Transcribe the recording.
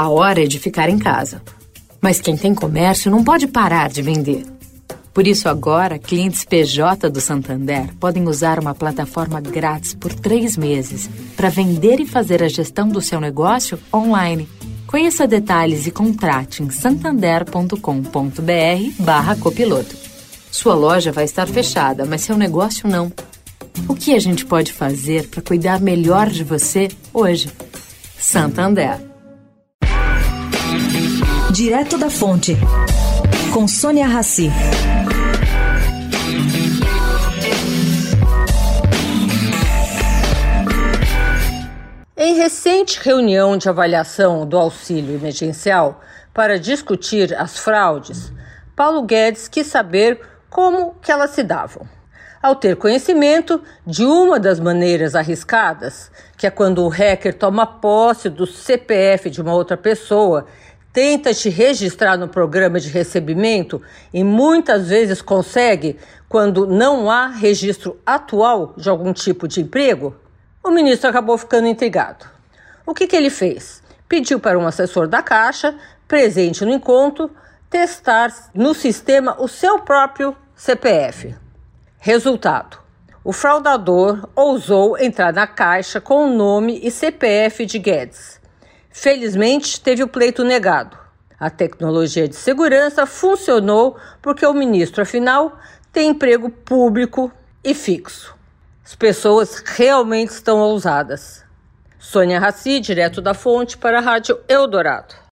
A hora é de ficar em casa. Mas quem tem comércio não pode parar de vender. Por isso, agora, clientes PJ do Santander podem usar uma plataforma grátis por três meses para vender e fazer a gestão do seu negócio online. Conheça detalhes e contrate em santander.com.br/barra copiloto. Sua loja vai estar fechada, mas seu negócio não. O que a gente pode fazer para cuidar melhor de você hoje? Santander. Direto da Fonte, com Sônia Rassi. Em recente reunião de avaliação do auxílio emergencial para discutir as fraudes, Paulo Guedes quis saber como que elas se davam. Ao ter conhecimento de uma das maneiras arriscadas, que é quando o hacker toma posse do CPF de uma outra pessoa tenta te registrar no programa de recebimento e muitas vezes consegue quando não há registro atual de algum tipo de emprego, o ministro acabou ficando intrigado. O que, que ele fez? Pediu para um assessor da Caixa, presente no encontro, testar no sistema o seu próprio CPF. Resultado: o fraudador ousou entrar na Caixa com o nome e CPF de Guedes Felizmente, teve o pleito negado. A tecnologia de segurança funcionou porque o ministro, afinal, tem emprego público e fixo. As pessoas realmente estão ousadas. Sônia Raci, direto da fonte, para a Rádio Eldorado.